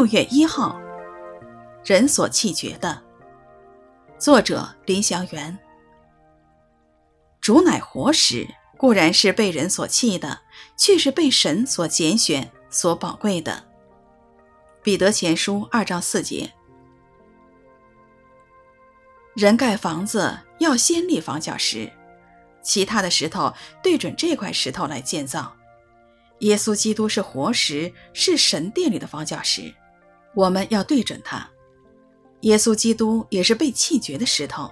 六月一号，人所弃绝的。作者林祥元。主乃活石，固然是被人所弃的，却是被神所拣选、所宝贵的。彼得前书二章四节。人盖房子要先立房角石，其他的石头对准这块石头来建造。耶稣基督是活石，是神殿里的房角石，我们要对准他。耶稣基督也是被弃绝的石头，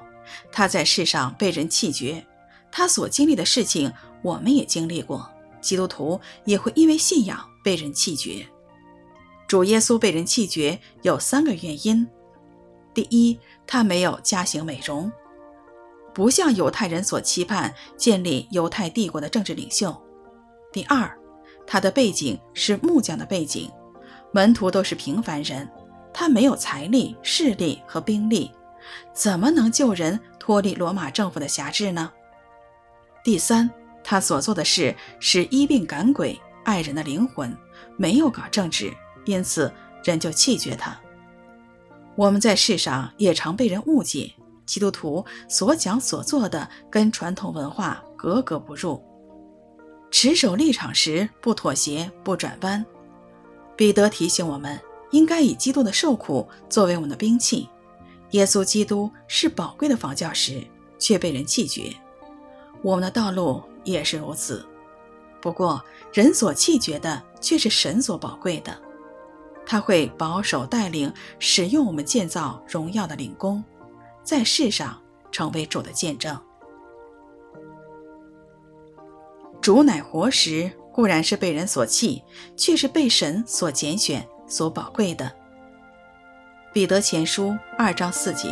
他在世上被人弃绝，他所经历的事情我们也经历过。基督徒也会因为信仰被人弃绝。主耶稣被人弃绝有三个原因：第一，他没有家行美容，不像犹太人所期盼建立犹太帝国的政治领袖；第二，他的背景是木匠的背景，门徒都是平凡人，他没有财力、势力和兵力，怎么能救人脱离罗马政府的辖制呢？第三，他所做的事是医病赶鬼、爱人的灵魂，没有搞政治，因此人就弃绝他。我们在世上也常被人误解，基督徒所讲所做的跟传统文化格格不入。持守立场时不妥协不转弯，彼得提醒我们，应该以基督的受苦作为我们的兵器。耶稣基督是宝贵的房角石，却被人弃绝。我们的道路也是如此。不过，人所弃绝的却是神所宝贵的，他会保守带领使用我们建造荣耀的灵宫，在世上成为主的见证。主乃活石，固然是被人所弃，却是被神所拣选、所宝贵的。彼得前书二章四节。